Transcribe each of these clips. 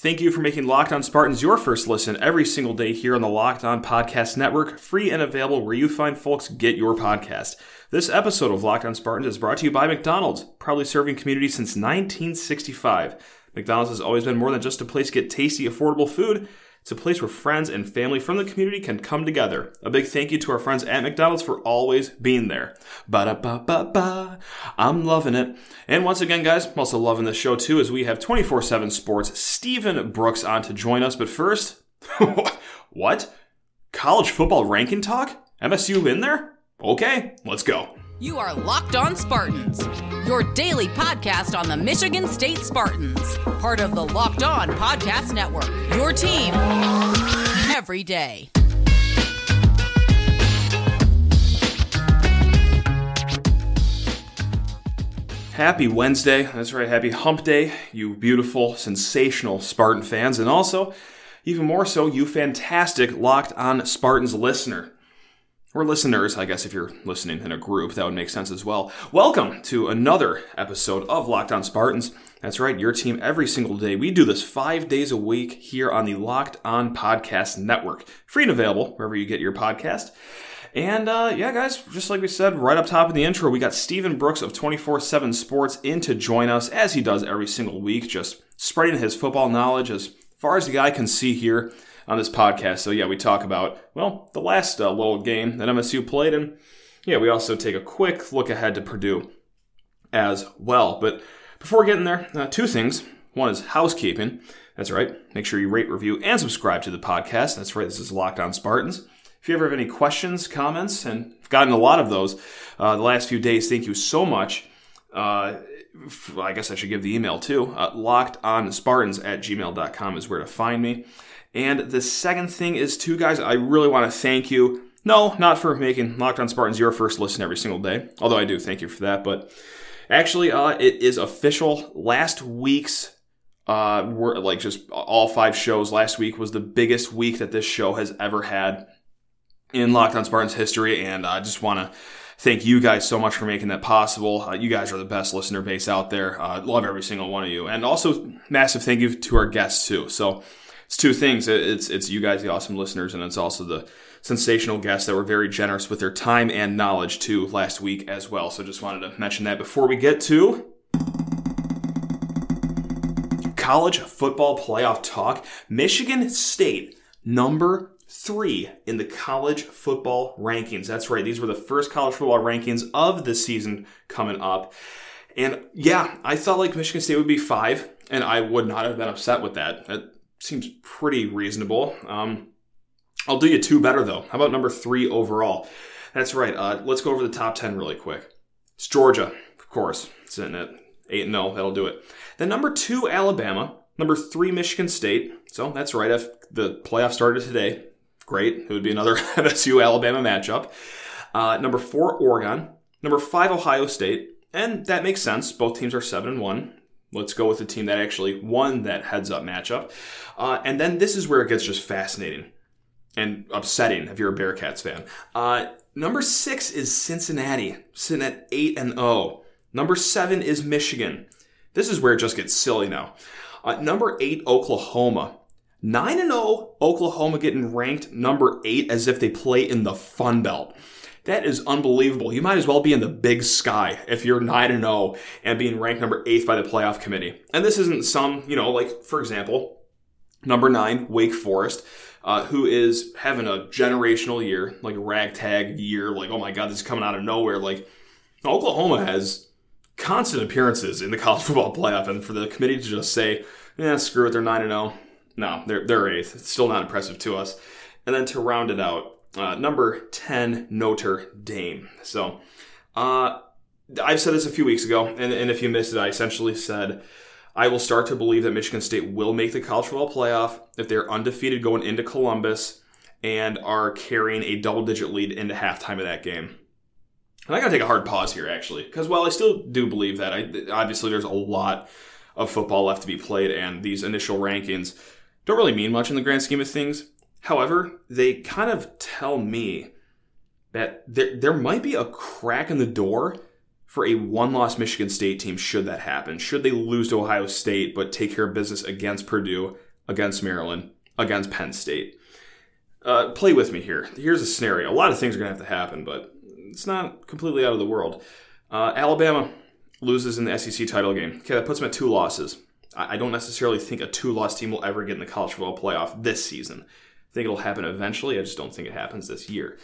Thank you for making Locked On Spartans your first listen every single day here on the Locked On Podcast Network, free and available where you find folks get your podcast. This episode of Locked On Spartans is brought to you by McDonald's, proudly serving communities since 1965. McDonald's has always been more than just a place to get tasty, affordable food. It's a place where friends and family from the community can come together. A big thank you to our friends at McDonald's for always being there. Ba da ba ba ba. I'm loving it. And once again, guys, I'm also loving this show too as we have 24 7 Sports Stephen Brooks on to join us. But first, what? College football ranking talk? MSU in there? Okay, let's go. You are Locked On Spartans, your daily podcast on the Michigan State Spartans, part of the Locked On Podcast Network. Your team every day. Happy Wednesday. That's right. Happy hump day, you beautiful, sensational Spartan fans. And also, even more so, you fantastic Locked On Spartans listener. Or listeners, I guess if you're listening in a group, that would make sense as well. Welcome to another episode of Locked On Spartans. That's right, your team every single day. We do this five days a week here on the Locked On Podcast Network. Free and available wherever you get your podcast. And uh, yeah, guys, just like we said right up top in the intro, we got Stephen Brooks of 24 7 Sports in to join us, as he does every single week, just spreading his football knowledge as far as the eye can see here on this podcast. So yeah, we talk about, well, the last uh, little game that MSU played, and yeah, we also take a quick look ahead to Purdue as well. But before getting there, uh, two things. One is housekeeping. That's right. Make sure you rate, review, and subscribe to the podcast. That's right. This is Locked On Spartans. If you ever have any questions, comments, and I've gotten a lot of those uh, the last few days, thank you so much. Uh, I guess I should give the email too. Uh, locked on Spartans at gmail.com is where to find me. And the second thing is, too, guys, I really want to thank you. No, not for making Locked on Spartans your first listen every single day, although I do thank you for that. But actually, uh, it is official. Last week's uh, were like just all five shows last week was the biggest week that this show has ever had in Locked on Spartans history, and I just want to thank you guys so much for making that possible. Uh, you guys are the best listener base out there. Uh, love every single one of you, and also massive thank you to our guests too. So it's two things. It's it's you guys, the awesome listeners, and it's also the sensational guests that were very generous with their time and knowledge too last week as well. So just wanted to mention that before we get to college football playoff talk. Michigan State number three in the college football rankings. That's right. These were the first college football rankings of the season coming up. And yeah, I thought like Michigan State would be five, and I would not have been upset with that. Seems pretty reasonable. Um, I'll do you two better though. How about number three overall? That's right. Uh, let's go over the top 10 really quick. It's Georgia, of course, sitting at 8 and 0. That'll do it. Then number two, Alabama. Number three, Michigan State. So that's right. If the playoff started today, great. It would be another MSU Alabama matchup. Uh, number four, Oregon. Number five, Ohio State. And that makes sense. Both teams are 7 and 1. Let's go with the team that actually won that heads up matchup. Uh, and then this is where it gets just fascinating and upsetting if you're a Bearcats fan. Uh, number six is Cincinnati, sitting at 8 and 0. Number seven is Michigan. This is where it just gets silly now. Uh, number eight, Oklahoma. 9 and 0, Oklahoma getting ranked number 8 as if they play in the Sun Belt. That is unbelievable. You might as well be in the big sky if you're 9 and 0 and being ranked number 8 by the playoff committee. And this isn't some, you know, like for example, number 9 Wake Forest. Uh, who is having a generational year, like ragtag year, like, oh my God, this is coming out of nowhere. Like, Oklahoma has constant appearances in the college football playoff, and for the committee to just say, yeah, screw it, they're 9 and 0. No, they're, they're eighth. It's still not impressive to us. And then to round it out, uh, number 10, Notre Dame. So, uh, I've said this a few weeks ago, and, and if you missed it, I essentially said I will start to believe that Michigan State will make the college football playoff if they're undefeated going into Columbus and are carrying a double digit lead into halftime of that game. And I gotta take a hard pause here, actually, because while I still do believe that, I, obviously there's a lot of football left to be played, and these initial rankings don't really mean much in the grand scheme of things. However, they kind of tell me that there, there might be a crack in the door for a one loss Michigan State team should that happen. Should they lose to Ohio State but take care of business against Purdue against Maryland, against Penn State. Uh, play with me here. Here's a scenario. A lot of things are going to have to happen, but it's not completely out of the world. Uh, Alabama loses in the SEC title game. Okay, that puts them at two losses. I, I don't necessarily think a two loss team will ever get in the college football playoff this season. Think it'll happen eventually. I just don't think it happens this year.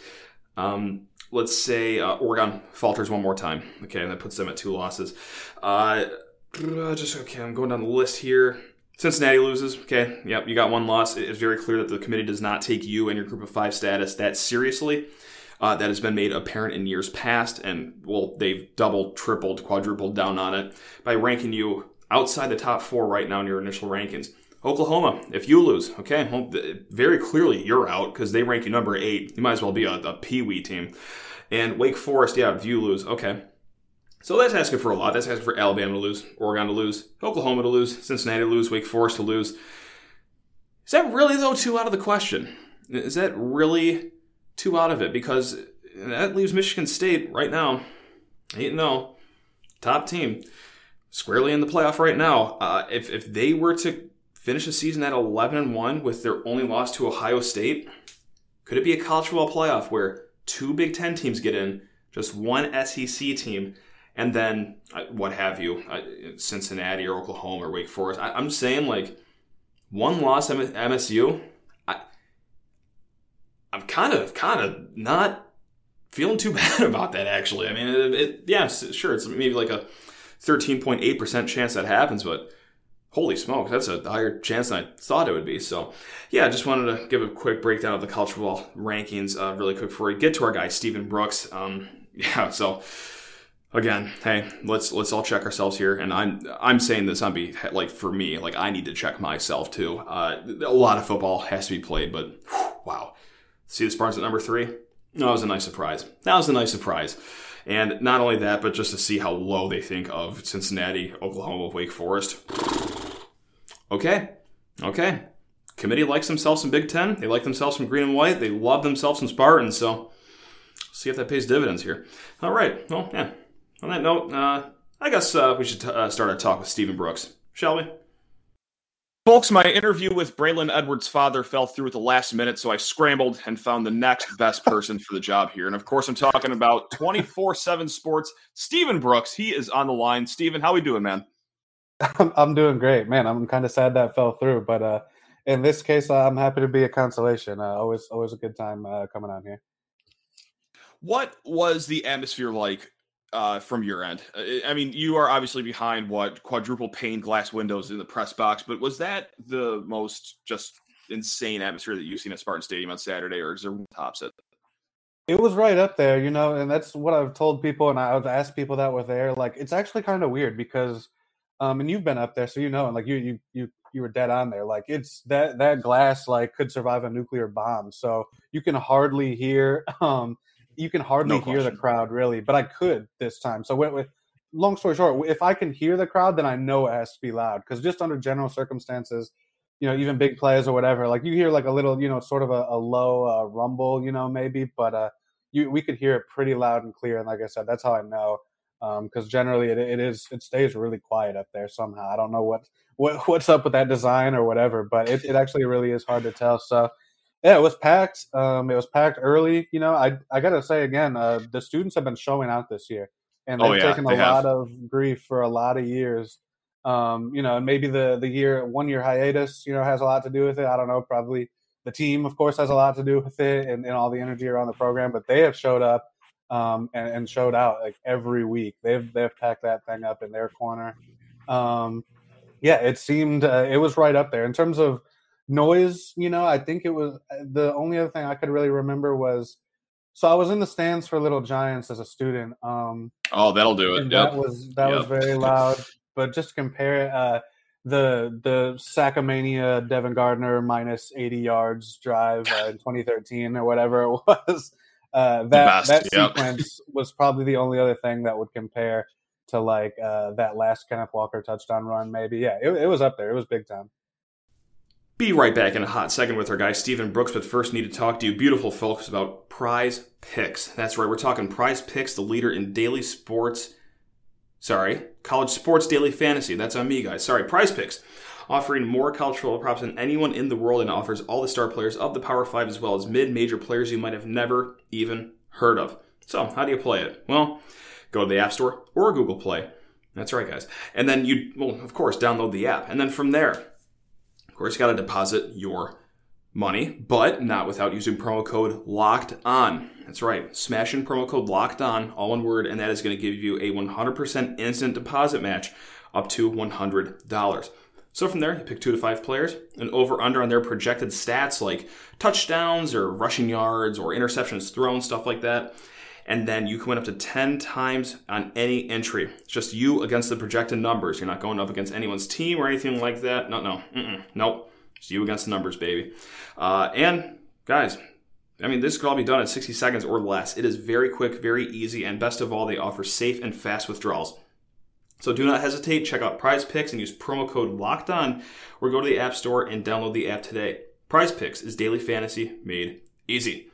Um, let's say uh, Oregon falters one more time. Okay, and that puts them at two losses. Uh, just okay, I'm going down the list here. Cincinnati loses. Okay, yep, you got one loss. It's very clear that the committee does not take you and your group of five status that seriously. Uh, that has been made apparent in years past, and well, they've doubled, tripled, quadrupled down on it by ranking you outside the top four right now in your initial rankings. Oklahoma, if you lose, okay, well, very clearly you're out because they rank you number eight. You might as well be a, a Pee Wee team. And Wake Forest, yeah, if you lose, okay. So that's asking for a lot. That's asking for Alabama to lose, Oregon to lose, Oklahoma to lose, Cincinnati to lose, Wake Forest to lose. Is that really, though, too out of the question? Is that really too out of it? Because that leaves Michigan State right now, 8 0, top team, squarely in the playoff right now. Uh, if, if they were to finish the season at 11 and 1 with their only loss to Ohio State, could it be a college football playoff where two Big Ten teams get in, just one SEC team, and then uh, what have you, uh, Cincinnati or Oklahoma or Wake Forest? I, am saying like one loss MSU. I, I'm kind of kind of not feeling too bad about that actually. I mean, it, it yeah, sure, it's maybe like a 13.8 percent chance that happens, but holy smokes, that's a higher chance than I thought it would be. So, yeah, I just wanted to give a quick breakdown of the college football rankings uh, really quick before we get to our guy Stephen Brooks. Um, yeah, so again, hey, let's let's all check ourselves here, and I'm I'm saying this on be like for me, like I need to check myself too. Uh, a lot of football has to be played, but whew, wow, see the Spartans at number three. that was a nice surprise. That was a nice surprise. And not only that, but just to see how low they think of Cincinnati, Oklahoma, Wake Forest. Okay, okay. Committee likes themselves some Big Ten. They like themselves some green and white. They love themselves some Spartans. So, see if that pays dividends here. All right. Well, yeah. On that note, uh, I guess uh, we should t- uh, start our talk with Stephen Brooks, shall we? Folks, my interview with Braylon Edwards' father fell through at the last minute, so I scrambled and found the next best person for the job here. And of course, I'm talking about 24 7 Sports, Stephen Brooks. He is on the line. Stephen, how we doing, man? I'm, I'm doing great, man. I'm kind of sad that fell through, but uh, in this case, I'm happy to be a consolation. Uh, always, always a good time uh, coming on here. What was the atmosphere like uh, from your end? Uh, I mean, you are obviously behind what quadruple pane glass windows in the press box, but was that the most just insane atmosphere that you've seen at Spartan Stadium on Saturday, or is there tops it? It was right up there, you know, and that's what I've told people, and I've asked people that were there. Like, it's actually kind of weird because um, and you've been up there, so you know, and like you you you you were dead on there. Like it's that that glass like could survive a nuclear bomb, so you can hardly hear um you can hardly no hear the crowd really. But I could this time. So with, with long story short, if I can hear the crowd, then I know it has to be loud because just under general circumstances, you know, even big players or whatever, like you hear like a little, you know, sort of a, a low uh, rumble, you know, maybe, but uh, you we could hear it pretty loud and clear. And like I said, that's how I know because um, generally it, it is it stays really quiet up there somehow. I don't know what, what what's up with that design or whatever, but it, it actually really is hard to tell. So yeah, it was packed. Um, it was packed early. You know, I I gotta say again, uh, the students have been showing out this year, and they've oh, yeah, taken a lot of grief for a lot of years. Um, you know, and maybe the the year one year hiatus, you know, has a lot to do with it. I don't know. Probably the team, of course, has a lot to do with it, and, and all the energy around the program. But they have showed up um, and, and, showed out like every week. They've they've packed that thing up in their corner. Um, yeah, it seemed uh, it was right up there in terms of noise. You know, I think it was uh, the only other thing I could really remember was. So I was in the stands for Little Giants as a student. Um, oh, that'll do it. Yep. That was that yep. was very loud. But just to compare it, uh, the the Sacamania Devin Gardner minus 80 yards drive uh, in 2013 or whatever it was uh, that that yep. sequence was probably the only other thing that would compare to like uh, that last Kenneth Walker touchdown run. Maybe, yeah, it, it was up there. It was big time. Be right back in a hot second with our guy Stephen Brooks, but first need to talk to you, beautiful folks, about Prize Picks. That's right, we're talking Prize Picks, the leader in daily sports. Sorry, college sports daily fantasy. That's on me, guys. Sorry, Prize Picks. Offering more football props than anyone in the world and offers all the star players of the Power 5 as well as mid-major players you might have never even heard of. So, how do you play it? Well, go to the App Store or Google Play. That's right, guys. And then you, well, of course, download the app. And then from there, of course, you got to deposit your money, but not without using promo code LOCKED ON. That's right. Smash in promo code LOCKED ON, all one word, and that is going to give you a 100% instant deposit match up to $100. So from there, you pick two to five players, and over under on their projected stats like touchdowns or rushing yards or interceptions thrown, stuff like that. And then you can win up to 10 times on any entry. It's just you against the projected numbers. You're not going up against anyone's team or anything like that. No, no, Mm-mm. nope. It's you against the numbers, baby. Uh, and guys, I mean, this could all be done in 60 seconds or less. It is very quick, very easy, and best of all, they offer safe and fast withdrawals. So do not hesitate. Check out Prize Picks and use promo code Locked On, or go to the App Store and download the app today. Prize Picks is daily fantasy made easy.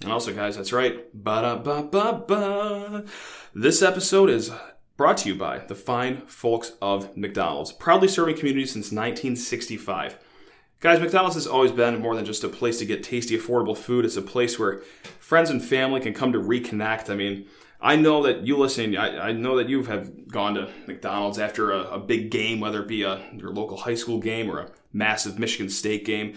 And also, guys, that's right. Ba ba ba ba. This episode is brought to you by the fine folks of McDonald's, proudly serving communities since 1965. Guys, McDonald's has always been more than just a place to get tasty, affordable food. It's a place where friends and family can come to reconnect. I mean, I know that you listen. I, I know that you have gone to McDonald's after a, a big game, whether it be a your local high school game or a massive Michigan State game.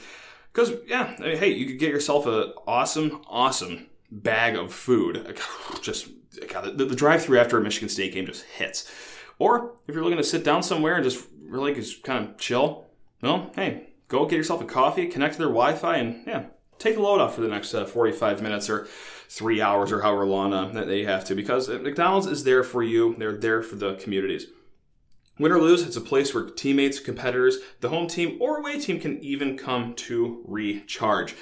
Because, yeah, I mean, hey, you could get yourself an awesome, awesome bag of food. Just, God, the, the drive through after a Michigan State game just hits. Or if you're looking to sit down somewhere and just really just kind of chill, well, hey, go get yourself a coffee, connect to their Wi Fi, and yeah, take a load off for the next uh, 45 minutes or three hours or however long uh, that they have to because McDonald's is there for you. They're there for the communities. Win or lose, it's a place where teammates, competitors, the home team, or away team can even come to recharge.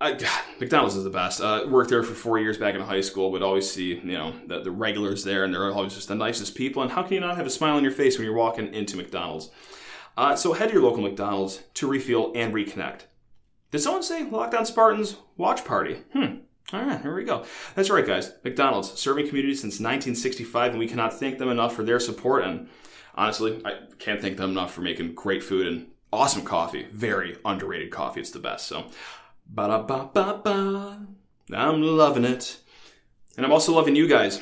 I, God, McDonald's is the best. Uh, worked there for four years back in high school. Would always see you know the, the regulars there, and they're always just the nicest people. And how can you not have a smile on your face when you're walking into McDonald's? Uh, so head to your local McDonald's to refuel and reconnect. Did someone say Locked On Spartans watch party? Hmm. All right, here we go. That's right, guys. McDonald's serving communities since 1965, and we cannot thank them enough for their support. And honestly, I can't thank them enough for making great food and awesome coffee. Very underrated coffee. It's the best. So, ba da ba ba ba. I'm loving it. And I'm also loving you guys.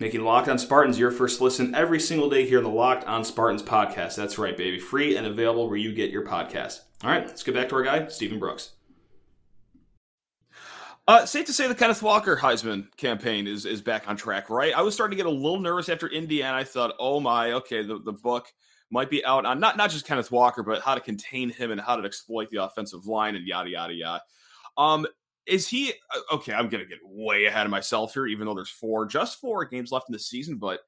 Making Locked On Spartans your first listen every single day here in the Locked On Spartans podcast. That's right, baby. Free and available where you get your podcast. All right, let's get back to our guy, Stephen Brooks. Uh, safe to say the Kenneth Walker Heisman campaign is is back on track, right? I was starting to get a little nervous after Indiana. I thought, oh my, okay, the, the book might be out on not not just Kenneth Walker, but how to contain him and how to exploit the offensive line and yada yada yada. Um, is he uh, okay? I'm gonna get way ahead of myself here, even though there's four, just four games left in the season, but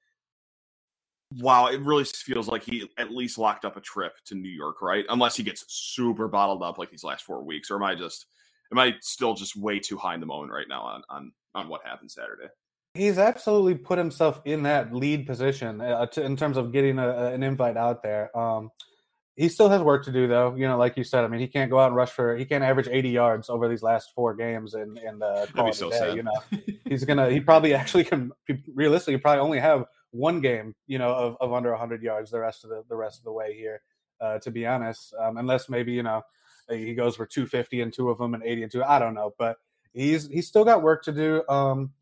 wow, it really feels like he at least locked up a trip to New York, right? Unless he gets super bottled up like these last four weeks, or am I just am I still just way too high in the moment right now on on on what happened Saturday? He's absolutely put himself in that lead position uh, to, in terms of getting a, an invite out there. Um, he still has work to do, though. You know, like you said, I mean, he can't go out and rush for. He can't average 80 yards over these last four games and and uh, call it so day, sad. You know, he's gonna. He probably actually can. Realistically, probably only have one game. You know, of, of under 100 yards the rest of the the rest of the way here. Uh, to be honest, um, unless maybe you know he goes for 250 and two of them and 80 and two. I don't know, but he's he's still got work to do. Um,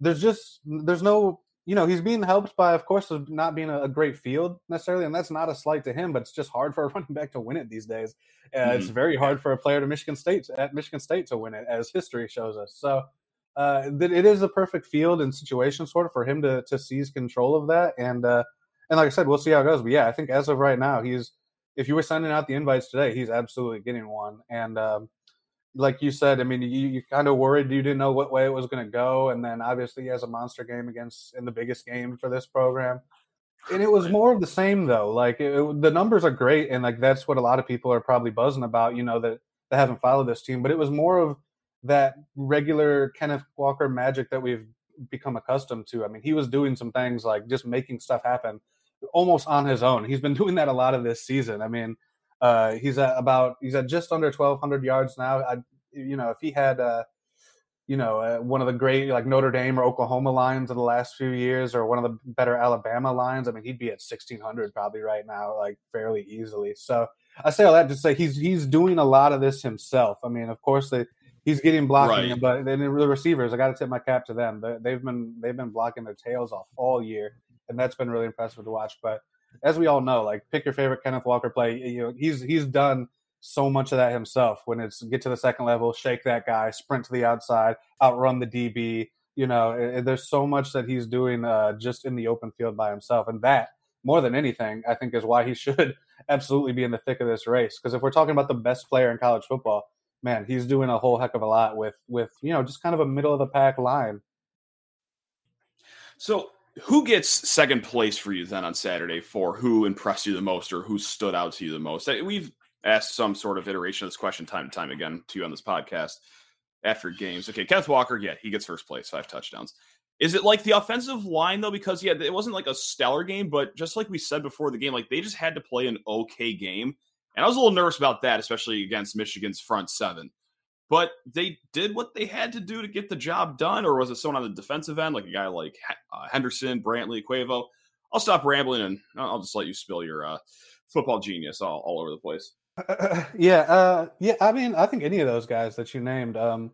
there's just there's no you know he's being helped by of course not being a, great field necessarily, and that's not a slight to him, but it's just hard for a running back to win it these days. Uh, mm-hmm. It's very hard for a player to Michigan State at Michigan State to win it, as history shows us. So. Uh, it is a perfect field and situation sort of for him to to seize control of that and uh, and like I said, we'll see how it goes. But yeah, I think as of right now, he's if you were sending out the invites today, he's absolutely getting one. And um, like you said, I mean, you, you kind of worried you didn't know what way it was going to go, and then obviously he has a monster game against in the biggest game for this program. And it was more of the same though. Like it, the numbers are great, and like that's what a lot of people are probably buzzing about. You know that that haven't followed this team, but it was more of that regular Kenneth Walker magic that we've become accustomed to. I mean, he was doing some things like just making stuff happen almost on his own. He's been doing that a lot of this season. I mean, uh, he's at about he's at just under 1,200 yards now. I, you know, if he had, uh, you know, uh, one of the great like Notre Dame or Oklahoma lines of the last few years, or one of the better Alabama lines, I mean, he'd be at 1,600 probably right now, like fairly easily. So I say all that to say he's he's doing a lot of this himself. I mean, of course they he's getting blocking, right. but then the receivers, I got to tip my cap to them. They, have been they've been blocking their tails off all year, and that's been really impressive to watch. But as we all know, like pick your favorite Kenneth Walker play. You know, he's he's done so much of that himself. When it's get to the second level, shake that guy, sprint to the outside, outrun the DB. You know, there's so much that he's doing uh, just in the open field by himself, and that more than anything, I think is why he should absolutely be in the thick of this race. Because if we're talking about the best player in college football, man, he's doing a whole heck of a lot with with you know just kind of a middle of the pack line. So who gets second place for you then on Saturday for who impressed you the most or who stood out to you the most? We've asked some sort of iteration of this question time and time again to you on this podcast after games. Okay, Kenneth Walker, yeah, he gets first place, five touchdowns. Is it like the offensive line though? Because yeah, it wasn't like a stellar game, but just like we said before the game, like they just had to play an okay game, and I was a little nervous about that, especially against Michigan's front seven. But they did what they had to do to get the job done, or was it someone on the defensive end, like a guy like uh, Henderson, Brantley, Quavo? I'll stop rambling and I'll just let you spill your uh, football genius all, all over the place. Uh, yeah, uh, yeah. I mean, I think any of those guys that you named. Um,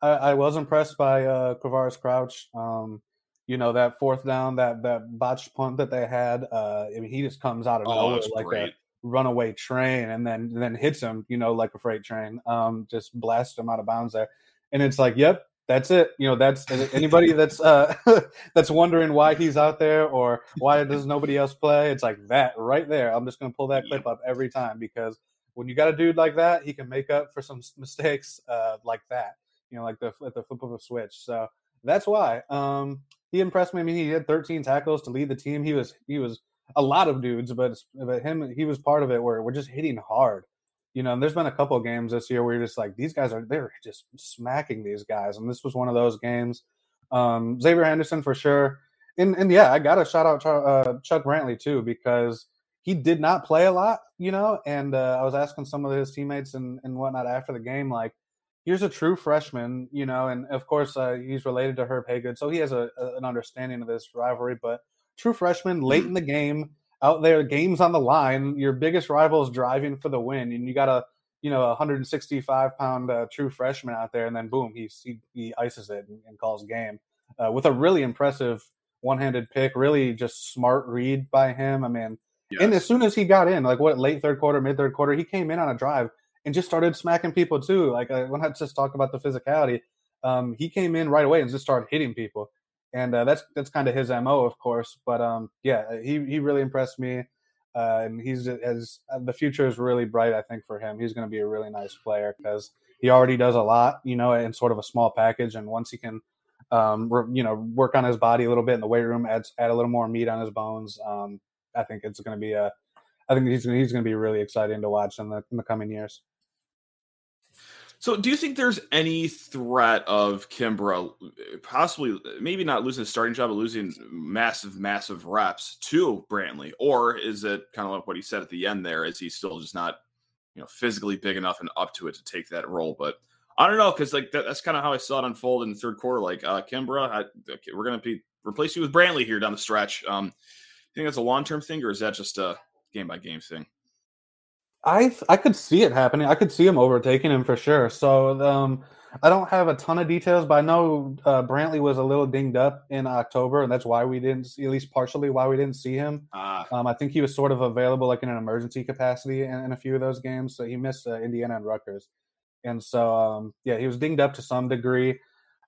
I, I, was impressed by uh, Crouch. Um, you know that fourth down, that that botched punt that they had. Uh, I mean, he just comes out of oh, nowhere like great. a runaway train, and then then hits him. You know, like a freight train. Um, just blasts him out of bounds there, and it's like, yep, that's it. You know, that's anybody that's uh, that's wondering why he's out there or why does nobody else play. It's like that right there. I'm just gonna pull that clip up every time because when you got a dude like that, he can make up for some mistakes uh, like that. You know, like the at the flip of a switch. So that's why um, he impressed me. I mean, he had 13 tackles to lead the team. He was he was a lot of dudes, but but him he was part of it where we're just hitting hard. You know, and there's been a couple of games this year where you're just like these guys are they're just smacking these guys, and this was one of those games. Um, Xavier Henderson for sure, and and yeah, I got to shout out uh, Chuck Brantley too because he did not play a lot, you know. And uh, I was asking some of his teammates and, and whatnot after the game, like, here's a true freshman, you know, and of course uh, he's related to Herb Haygood, so he has a, a, an understanding of this rivalry. But true freshman, late in the game, out there, games on the line, your biggest rival is driving for the win, and you got a you know, 165 pound uh, true freshman out there, and then boom, he he, he ices it and, and calls game uh, with a really impressive one handed pick, really just smart read by him. I mean, Yes. And as soon as he got in, like what late third quarter, mid third quarter, he came in on a drive and just started smacking people too. Like uh, when I just talk about the physicality, um, he came in right away and just started hitting people, and uh, that's that's kind of his mo, of course. But um, yeah, uh, he he really impressed me, uh, and he's as uh, the future is really bright. I think for him, he's going to be a really nice player because he already does a lot, you know, in sort of a small package, and once he can. Um, you know, work on his body a little bit in the weight room, add add a little more meat on his bones. Um, I think it's going to be a. I think he's he's going to be really exciting to watch in the in the coming years. So, do you think there's any threat of Kimbrough possibly, maybe not losing the starting job, but losing massive, massive reps to Brantley, or is it kind of like what he said at the end there? Is he still just not, you know, physically big enough and up to it to take that role? But I don't know because like that, that's kind of how I saw it unfold in the third quarter. Like uh, Kimbrough, I, we're gonna be replace you with Brantley here down the stretch. Um, you think that's a long term thing, or is that just a game by game thing? I I could see it happening. I could see him overtaking him for sure. So um, I don't have a ton of details, but I know uh, Brantley was a little dinged up in October, and that's why we didn't, see, at least partially, why we didn't see him. Ah. Um, I think he was sort of available like in an emergency capacity in, in a few of those games. So he missed uh, Indiana and Rutgers, and so um, yeah, he was dinged up to some degree.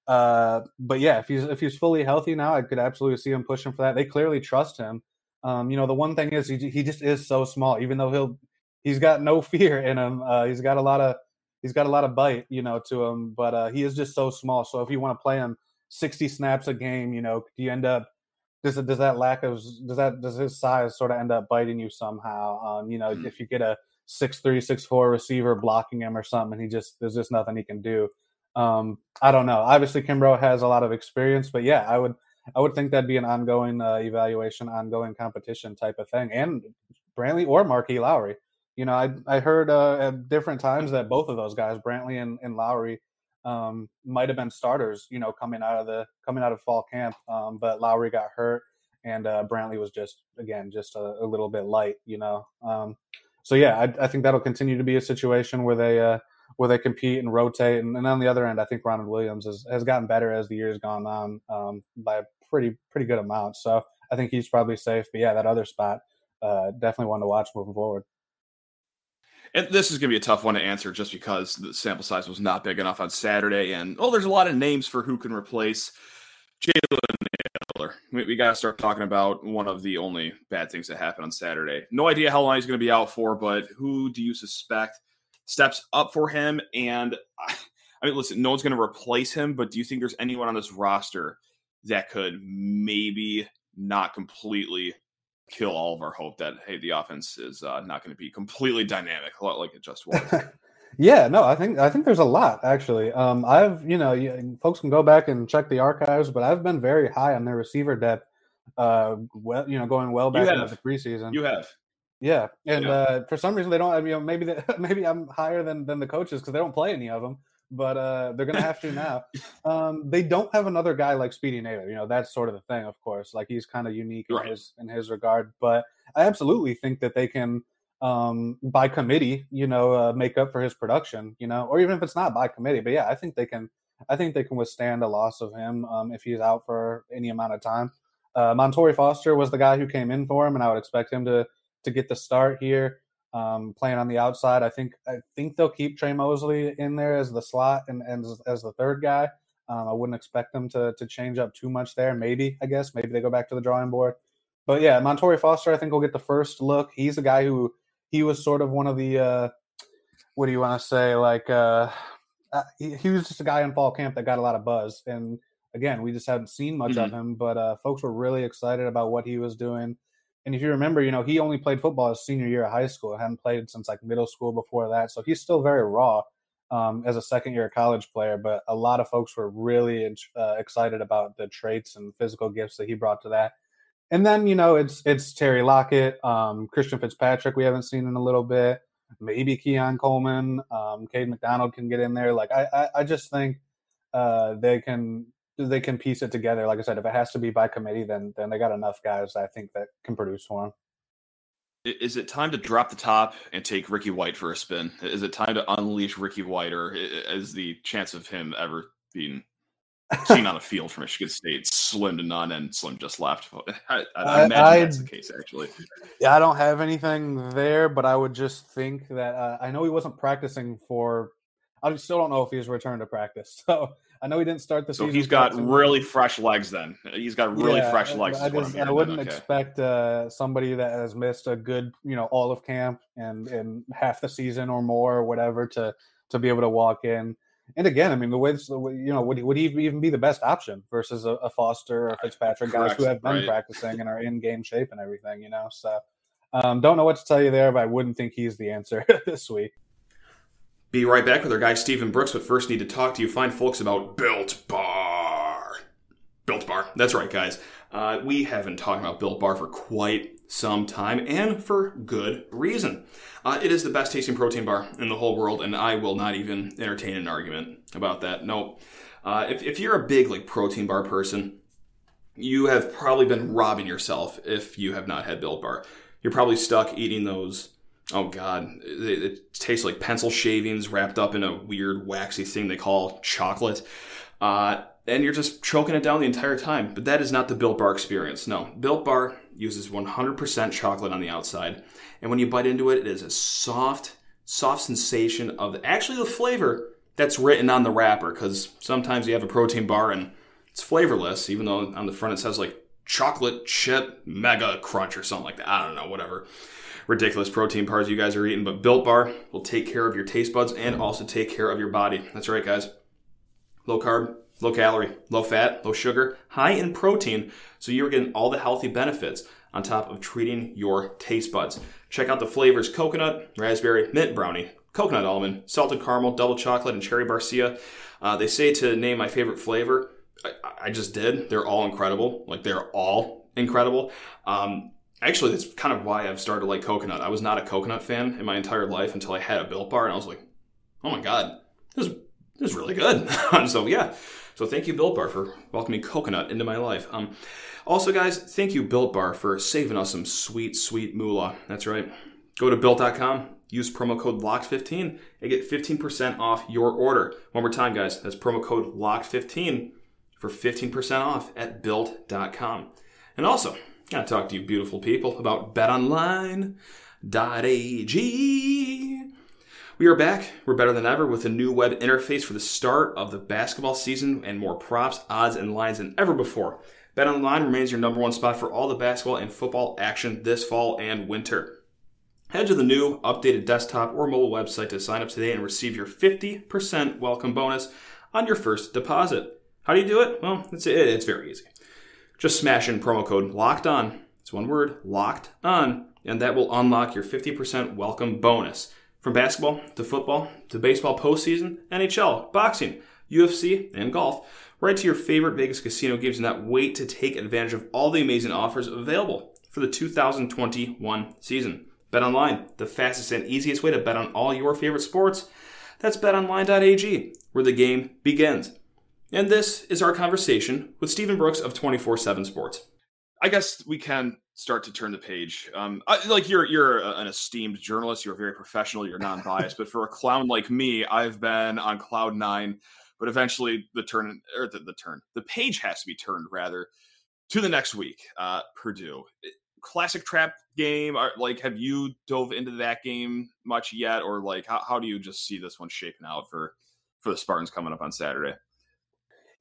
Uh, but yeah, if he's if he's fully healthy now, I could absolutely see him pushing for that. They clearly trust him. Um, you know, the one thing is he, he just is so small. Even though he'll he's got no fear in him. Uh, he's got a lot of he's got a lot of bite, you know, to him. But uh, he is just so small. So if you want to play him sixty snaps a game, you know, do you end up does does that lack of does that does his size sort of end up biting you somehow? Um, you know, mm-hmm. if you get a six three six four receiver blocking him or something, he just there's just nothing he can do. Um, I don't know. Obviously, Kimbrough has a lot of experience, but yeah, I would I would think that'd be an ongoing uh, evaluation, ongoing competition type of thing. And Brantley or Marqui Lowery. You know, I I heard uh, at different times that both of those guys, Brantley and, and Lowery, um, might have been starters. You know, coming out of the coming out of fall camp, um, but Lowery got hurt, and uh, Brantley was just again just a, a, little bit light. You know, um, so yeah, I, I think that'll continue to be a situation where they uh, where they compete and rotate. And, and on the other end, I think Ronald Williams has, has gotten better as the years gone on um, by a pretty pretty good amount. So I think he's probably safe. But yeah, that other spot, uh, definitely one to watch moving forward. And this is going to be a tough one to answer just because the sample size was not big enough on Saturday. And, oh, there's a lot of names for who can replace Jalen Nailor. We, we got to start talking about one of the only bad things that happened on Saturday. No idea how long he's going to be out for, but who do you suspect steps up for him? And I mean, listen, no one's going to replace him, but do you think there's anyone on this roster that could maybe not completely kill all of our hope that hey, the offense is uh, not going to be completely dynamic like it just was. yeah, no, I think I think there's a lot actually. Um, I've you know folks can go back and check the archives, but I've been very high on their receiver depth. Uh, well, you know, going well back into the preseason. You have. Yeah, and yeah. Uh, for some reason they don't. I mean, maybe they, maybe I'm higher than than the coaches because they don't play any of them but uh, they're gonna have to now. Um, they don't have another guy like Speedy Nailor. You know, that's sort of the thing, of course. Like he's kind of unique right. in his in his regard. But I absolutely think that they can, um, by committee, you know, uh, make up for his production. You know, or even if it's not by committee. But yeah, I think they can. I think they can withstand a loss of him um, if he's out for any amount of time. Uh, Montorie Foster was the guy who came in for him, and I would expect him to to get the start here um, playing on the outside. I think I think they'll keep Tre Mosley in there as the slot and, and as, as the third guy. Um, I wouldn't expect them to to change up too much there. Maybe I guess maybe they go back to the drawing board. But yeah, Montorie Foster I think will get the first look. He's a guy who he was sort of one of the uh, what do you want to say like uh, uh, he, he, was just a guy in fall camp that got a lot of buzz and again we just hadn't seen much mm-hmm. of him but uh, folks were really excited about what he was doing and if you remember, you know, he only played football his senior year of high school. Hadn't played since like middle school before that. So he's still very raw um, as a second year college player. But a lot of folks were really uh, excited about the traits and physical gifts that he brought to that. And then you know it's it's Terry Lockett, um, Christian Fitzpatrick. We haven't seen in a little bit. Maybe Keon Coleman, um, Cade McDonald can get in there. Like I, I, I just think uh, they can they can piece it together. Like I said, if it has to be by committee, then then they got enough guys I think that can produce for them. Is it time to drop the top and take Ricky White for a spin? Is it time to unleash Ricky White, or is the chance of him ever being seen on a field for Michigan State slim to none? And Slim just left. I, I imagine I, that's the case, actually. Yeah, I don't have anything there, but I would just think that uh, I know he wasn't practicing for. I still don't know if he's returned to practice. So I know he didn't start the so season. he's got really fresh legs. Then he's got really yeah, fresh legs. I, just, I wouldn't okay. expect uh, somebody that has missed a good, you know, all of camp and and half the season or more or whatever to to be able to walk in. And again, I mean, the way you know would would he even be the best option versus a, a Foster or Fitzpatrick guys who have been right. practicing and are in game shape and everything, you know. So um, don't know what to tell you there, but I wouldn't think he's the answer this week. Be right back with our guy Stephen Brooks, but first need to talk to you fine folks about Built Bar. Built Bar. That's right, guys. Uh, we have been talking about Built Bar for quite some time, and for good reason. Uh, it is the best tasting protein bar in the whole world, and I will not even entertain an argument about that. No. Uh, if, if you're a big like protein bar person, you have probably been robbing yourself if you have not had Built Bar. You're probably stuck eating those oh god, it, it, tastes like pencil shavings wrapped up in a weird waxy thing they call chocolate. Uh, and you're just choking it down the entire time. But that is not the Built Bar experience. No, Built Bar uses 100% chocolate on the outside, and when you bite into it, it is a soft, soft sensation of actually the flavor that's written on the wrapper. Because sometimes you have a protein bar and it's flavorless, even though on the front it says like chocolate chip mega crunch or something like that. I don't know, whatever ridiculous protein bars you guys are eating, but Built Bar will take care of your taste buds and also take care of your body. That's right, guys. Low carb, low calorie, low fat, low sugar, high in protein, so you're getting all the healthy benefits on top of treating your taste buds. Check out the flavors coconut, raspberry, mint brownie, coconut almond, salted caramel, double chocolate, and cherry barcia. Uh, they say to name my favorite flavor. I, I, just did. They're all incredible. Like they're all incredible. Um, actually that's kind of why I've started to like coconut. I was not a coconut fan in my entire life until I had a Built Bar, and I was like, oh my god, this is, this is really good. so yeah, so thank you Built Bar for welcoming coconut into my life. Um, also guys, thank you Built Bar for saving us some sweet, sweet moolah. That's right. Go to built.com, use promo code LOCKED15 and get 15% off your order. One more time, guys, that's promo code LOCKED15 for 15% off at built.com. And also, I talk to you beautiful people about betonline.ag. We are back. We're better than ever with a new web interface for the start of the basketball season and more props, odds, and lines than ever before. BetOnline remains your number one spot for all the basketball and football action this fall and winter. Head to the new updated desktop or mobile website to sign up today and receive your 50% welcome bonus on your first deposit. How do you do it? Well, it's, it's very easy. Just smash in promo code LOCKED ON. It's one word, LOCKED ON, and that will unlock your 50% welcome bonus. From basketball to football to baseball postseason, NHL, boxing, UFC, and golf, right to your favorite Vegas casino games and not wait to take advantage of all the amazing offers available for the 2021 season. Bet online, the fastest and easiest way to bet on all your favorite sports. That's betonline.ag, where the game begins. And this is our conversation with Stephen Brooks of 24 7 Sports. I guess we can start to turn the page. Um, I, like you're you're an esteemed journalist, you're very professional, you're non-biased. but for a clown like me, I've been on cloud nine. But eventually, the turn or the, the turn, the page has to be turned rather to the next week. Uh, Purdue, classic trap game. Are, like, have you dove into that game much yet, or like how how do you just see this one shaping out for for the Spartans coming up on Saturday?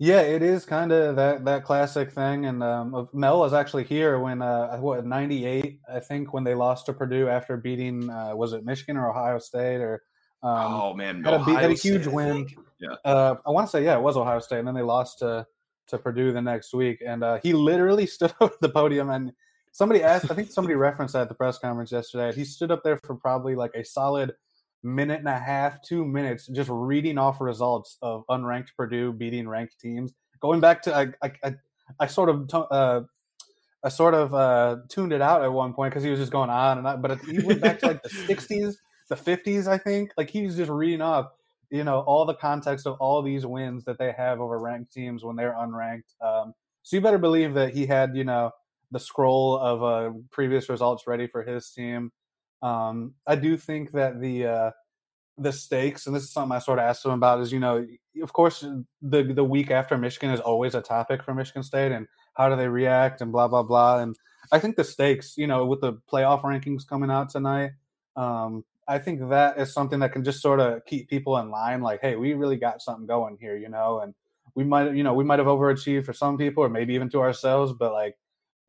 Yeah, it is kind of that that classic thing. And um, Mel was actually here when uh, what '98, I think, when they lost to Purdue after beating uh, was it Michigan or Ohio State or um, oh man, had, a, had a, huge State, win. I yeah, uh, I want to say yeah, it was Ohio State, and then they lost to to Purdue the next week. And uh, he literally stood up at the podium and somebody asked, I think somebody referenced that at the press conference yesterday. He stood up there for probably like a solid minute and a half, two minutes, just reading off results of unranked Purdue beating ranked teams. Going back to I I, I, I sort of uh, I sort of uh, tuned it out at one point because he was just going on and on. But he went back to like the '60s, the '50s, I think. Like he was just reading off, you know, all the context of all these wins that they have over ranked teams when they're unranked. Um, so you better believe that he had, you know, the scroll of uh, previous results ready for his team. Um, I do think that the uh, the stakes, and this is something I sort of asked him about, is you know, of course, the the week after Michigan is always a topic for Michigan State, and how do they react, and blah blah blah. And I think the stakes, you know, with the playoff rankings coming out tonight, um, I think that is something that can just sort of keep people in line. Like, hey, we really got something going here, you know, and we might, you know, we might have overachieved for some people, or maybe even to ourselves, but like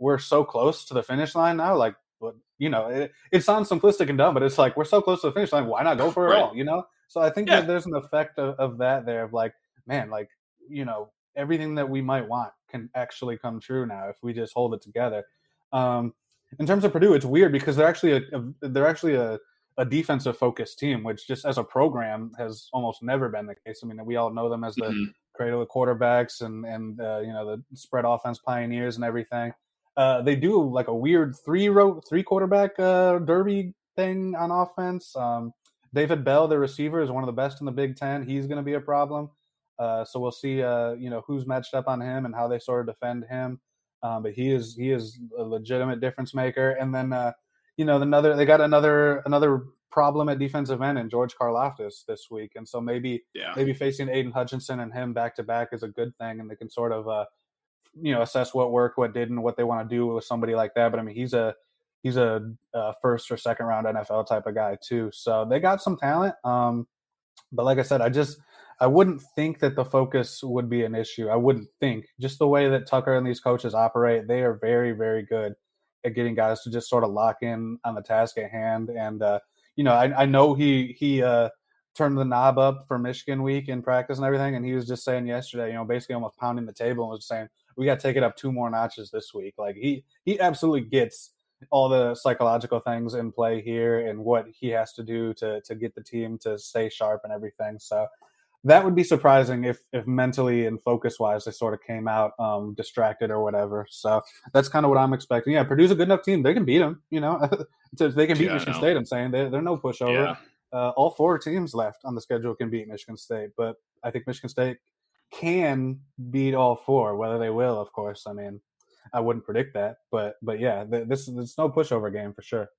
we're so close to the finish line now. Like but you know, it, it sounds simplistic and dumb, but it's like we're so close to the finish line. Why not go for it right. all? You know. So I think yeah. that there's an effect of, of that there of like, man, like you know, everything that we might want can actually come true now if we just hold it together. Um, in terms of Purdue, it's weird because they're actually a, a they're actually a, a defensive focused team, which just as a program has almost never been the case. I mean, we all know them as the mm-hmm. cradle of quarterbacks and and uh, you know the spread offense pioneers and everything. Uh, they do like a weird three row three quarterback uh, derby thing on offense. Um, David Bell, the receiver, is one of the best in the Big Ten. He's going to be a problem. Uh, so we'll see, uh, you know, who's matched up on him and how they sort of defend him. Um, but he is he is a legitimate difference maker. And then, uh, you know, another they got another another problem at defensive end in George Karlaftis this week. And so maybe yeah. maybe facing Aidan Hutchinson and him back to back is a good thing, and they can sort of uh, you know assess what worked, what didn't, what they want to do with somebody like that. But I mean, he's a he's a, a, first or second round NFL type of guy too. So they got some talent. Um, but like I said, I just I wouldn't think that the focus would be an issue. I wouldn't think just the way that Tucker and these coaches operate, they are very very good at getting guys to just sort of lock in on the task at hand. And uh, you know, I, I know he he uh, turned the knob up for Michigan week in practice and everything, and he was just saying yesterday, you know, basically almost pounding the table and was saying, we got to take it up two more notches this week. Like he he absolutely gets all the psychological things in play here and what he has to do to to get the team to stay sharp and everything. So that would be surprising if if mentally and focus wise they sort of came out um, distracted or whatever. So that's kind of what I'm expecting. Yeah, Purdue's a good enough team; they can beat them. You know, they can beat yeah, Michigan State. I'm saying they they're no pushover. Yeah. Uh, all four teams left on the schedule can beat Michigan State, but I think Michigan State can beat all four. Whether they will, of course, I mean, I wouldn't predict that, but but yeah, this it's no pushover game for sure.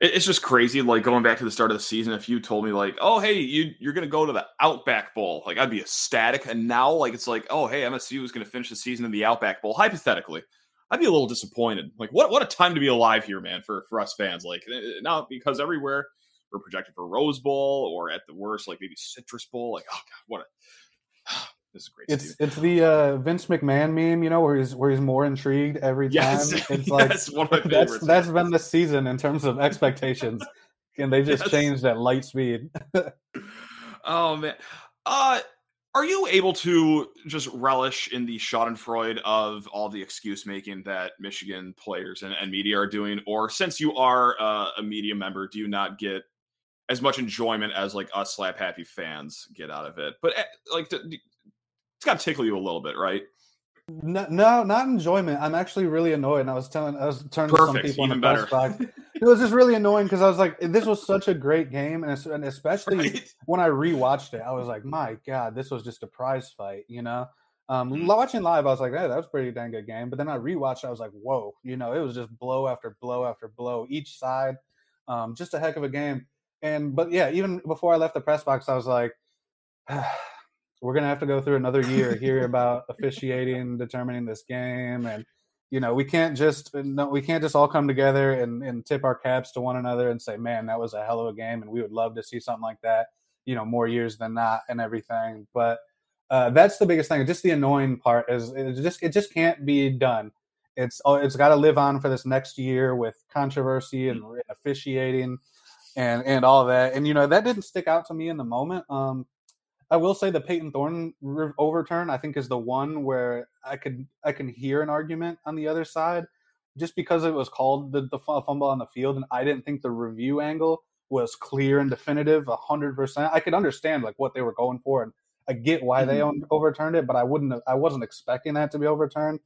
It's just crazy. Like going back to the start of the season, if you told me like, "Oh, hey, you you're gonna go to the Outback Bowl," like I'd be ecstatic. And now, like it's like, "Oh, hey, MSU is gonna finish the season in the Outback Bowl." Hypothetically, I'd be a little disappointed. Like, what what a time to be alive here, man, for for us fans. Like eh, eh, now, because everywhere we're projected for Rose Bowl or at the worst, like maybe Citrus Bowl. Like, oh god, what a this is great. It's it's the uh, Vince McMahon meme, you know, where he's where he's more intrigued every time. Yes, it's like yes, one of my that's that's been the season in terms of expectations, and they just yes. changed at light speed. oh man, uh, are you able to just relish in the Schadenfreude of all the excuse making that Michigan players and, and, media are doing, or since you are uh, a media member, do you not get as much enjoyment as like us slap happy fans get out of it? But eh, like it's got to tickle you a little bit, right? No, no, not enjoyment. I'm actually really annoyed. And I was telling, I was turning Perfect, to some people in the better. press box. It was just really annoying because I was like, this was such a great game, and especially right? when I rewatched it, I was like, my god, this was just a prize fight, you know. Um, mm-hmm. watching live, I was like, hey, that was pretty dang good game. But then I rewatched, I was like, whoa, you know, it was just blow after blow after blow, each side, um, just a heck of a game. And but yeah, even before I left the press box, I was like. we're gonna have to go through another year here about officiating, determining this game, and you know we can't just no, we can't just all come together and, and tip our caps to one another and say, man, that was a hell of a game, and we would love to see something like that, you know, more years than not, and everything. But uh, that's the biggest thing. Just the annoying part is it just it just can't be done. It's oh, it's got to live on for this next year with controversy and officiating and and all that. And you know that didn't stick out to me in the moment. Um, I will say the Peyton Thorne overturn I think is the one where I could I can hear an argument on the other side just because it was called the, the fumble on the field and I didn't think the review angle was clear and definitive 100%. I could understand like what they were going for and I get why they mm-hmm. overturned it, but I wouldn't I wasn't expecting that to be overturned.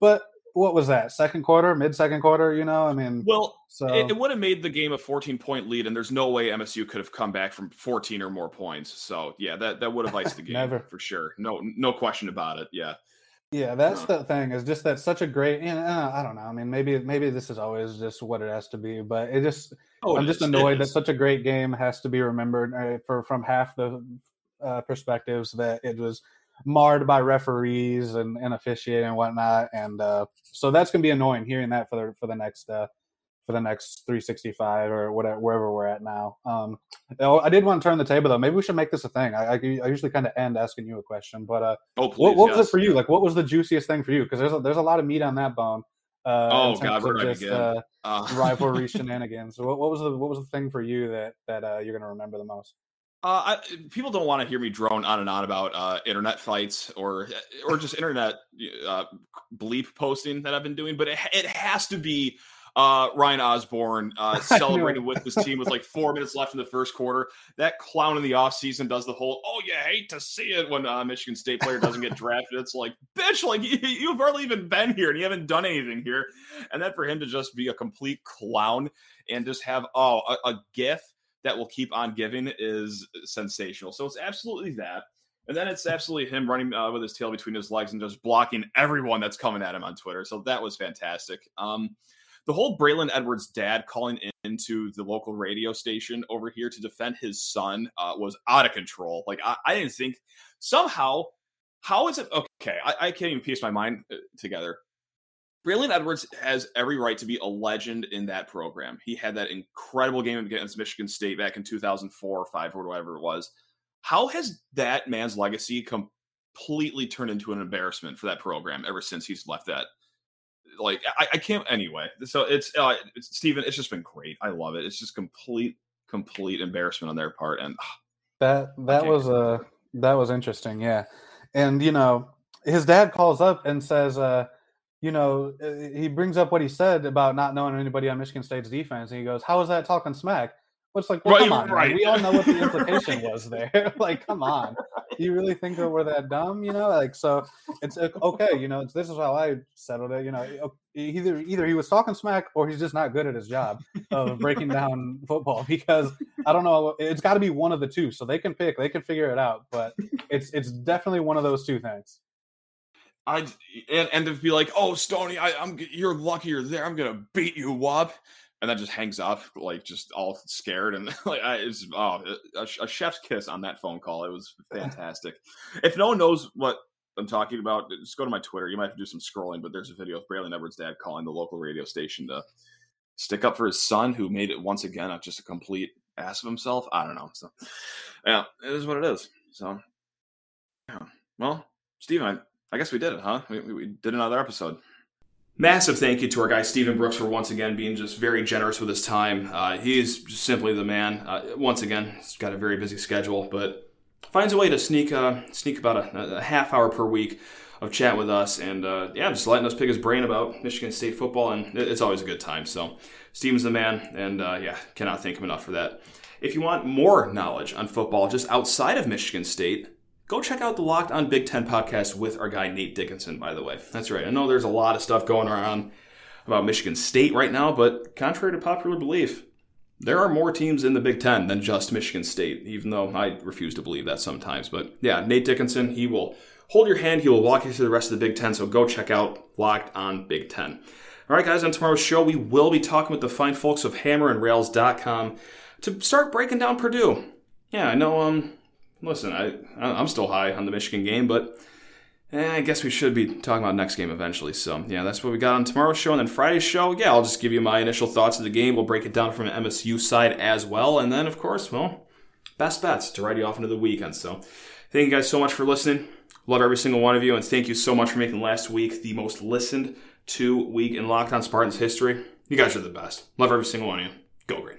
But what was that second quarter mid second quarter you know i mean well so it, it, would have made the game a 14 point lead and there's no way msu could have come back from 14 or more points so yeah that that would have iced the game Never. for sure. No no question about it yeah. Yeah that's uh, the thing is just that such a great and uh, i don't know i mean maybe maybe this is always just what it has to be but it just oh, i'm just is, annoyed that such a great game has to be remembered uh, for from half the uh, perspectives that it was marred by referees and, and officiating and whatnot. And uh, so that's gonna be annoying hearing that for the for the next uh, for the next 365 or whatever wherever we're at now. Um, oh, I did want to turn the table though. Maybe we should make this a thing. I, I, I usually kind of end asking you a question, but uh, oh, please, what, what yes. was it for you? Like, what was the juiciest thing for you? Because there's a, there's a lot of meat on that bone. Uh, oh God, where just, uh, uh. rivalry shenanigans. So what, what, was the what was the thing for you that that uh, you're gonna remember the most? Uh, I, people don't want to hear me drone on and on about uh, internet fights or or just internet uh, bleep posting that I've been doing, but it, it has to be uh, Ryan Osborne uh, celebrating with his team with like four minutes left in the first quarter. That clown in the offseason does the whole, oh, you hate to see it when a uh, Michigan State player doesn't get drafted. It's like, bitch, like you, you've hardly even been here and you haven't done anything here. And then for him to just be a complete clown and just have, oh, a, a gif that will keep on giving is sensational. So it's absolutely that. And then it's absolutely him running uh, with his tail between his legs and just blocking everyone that's coming at him on Twitter. So that was fantastic. Um, the whole Braylon Edwards dad calling into the local radio station over here to defend his son uh, was out of control. Like I, I, didn't think somehow. How is it okay? I, I can't even piece my mind uh, together. Braylon Edwards has every right to be a legend in that program. He had that incredible game against Michigan State back in 2004 or 5 or whatever it was. How has that man's legacy completely turned into an embarrassment for that program ever since he's left that? Like, I, I can't, anyway. So it's, uh, it's, Stephen, it's just been great. I love it. It's just complete, complete embarrassment on their part. And uh, that, that was, uh, that was interesting. Yeah. And, you know, his dad calls up and says, uh, you know, uh, he brings up what he said about not knowing anybody on Michigan State's defense, and he goes, "How is that talking smack?" What's like, well, right, come on, right. we all know what the implication was there. like, come on, do you really think that we're that dumb? You know, like, so it's okay. You know, this is how I settled it. You know, either either he was talking smack or he's just not good at his job of breaking down football because I don't know. It's got to be one of the two. So they can pick, they can figure it out, but it's it's definitely one of those two things. I and, and to be like, oh Stony, I, am you're lucky you're there. I'm gonna beat you up. and that just hangs up, like just all scared and like I, it's oh a, a chef's kiss on that phone call. It was fantastic. if no one knows what I'm talking about, just go to my Twitter. You might have to do some scrolling, but there's a video of Braylon Edwards' dad calling the local radio station to stick up for his son, who made it once again a, just a complete ass of himself. I don't know. So, yeah, it is what it is. So, yeah. Well, Steven, I, I guess we did it, huh? We, we, did another episode. Massive thank you to our guy Stephen Brooks for once again being just very generous with his time. Uh, he's just simply the man. Uh, once again, he's got a very busy schedule, but finds a way to sneak uh, sneak about a, a, half hour per week of chat with us, and uh, yeah, just letting us pick his brain about Michigan State football, and it's always a good time. So Stephen's the man, and uh, yeah, cannot thank him enough for that. If you want more knowledge on football just outside of Michigan State, Go check out the Locked on Big Ten podcast with our guy Nate Dickinson, by the way. That's right. I know there's a lot of stuff going around about Michigan State right now, but contrary to popular belief, there are more teams in the Big Ten than just Michigan State, even though I refuse to believe that sometimes. But yeah, Nate Dickinson, he will hold your hand, he will walk you through the rest of the Big Ten, so go check out Locked on Big Ten. All right, guys, on tomorrow's show, we will be talking with the fine folks of hammerandrails.com to start breaking down Purdue. Yeah, I know um, listen, I I'm still high on the Michigan game, but eh, I guess we should be talking about next game eventually. So yeah, that's what we got on tomorrow's show, and then Friday's show. Yeah, I'll just give you my initial thoughts of the game. We'll break it down from an MSU side as well, and then of course, well, best bets to ride you off into the weekend. So thank you guys so much for listening. Love every single one of you, and thank you so much for making last week the most listened to week in Locked On Spartans history. You guys are the best. Love every single one of you. Go green.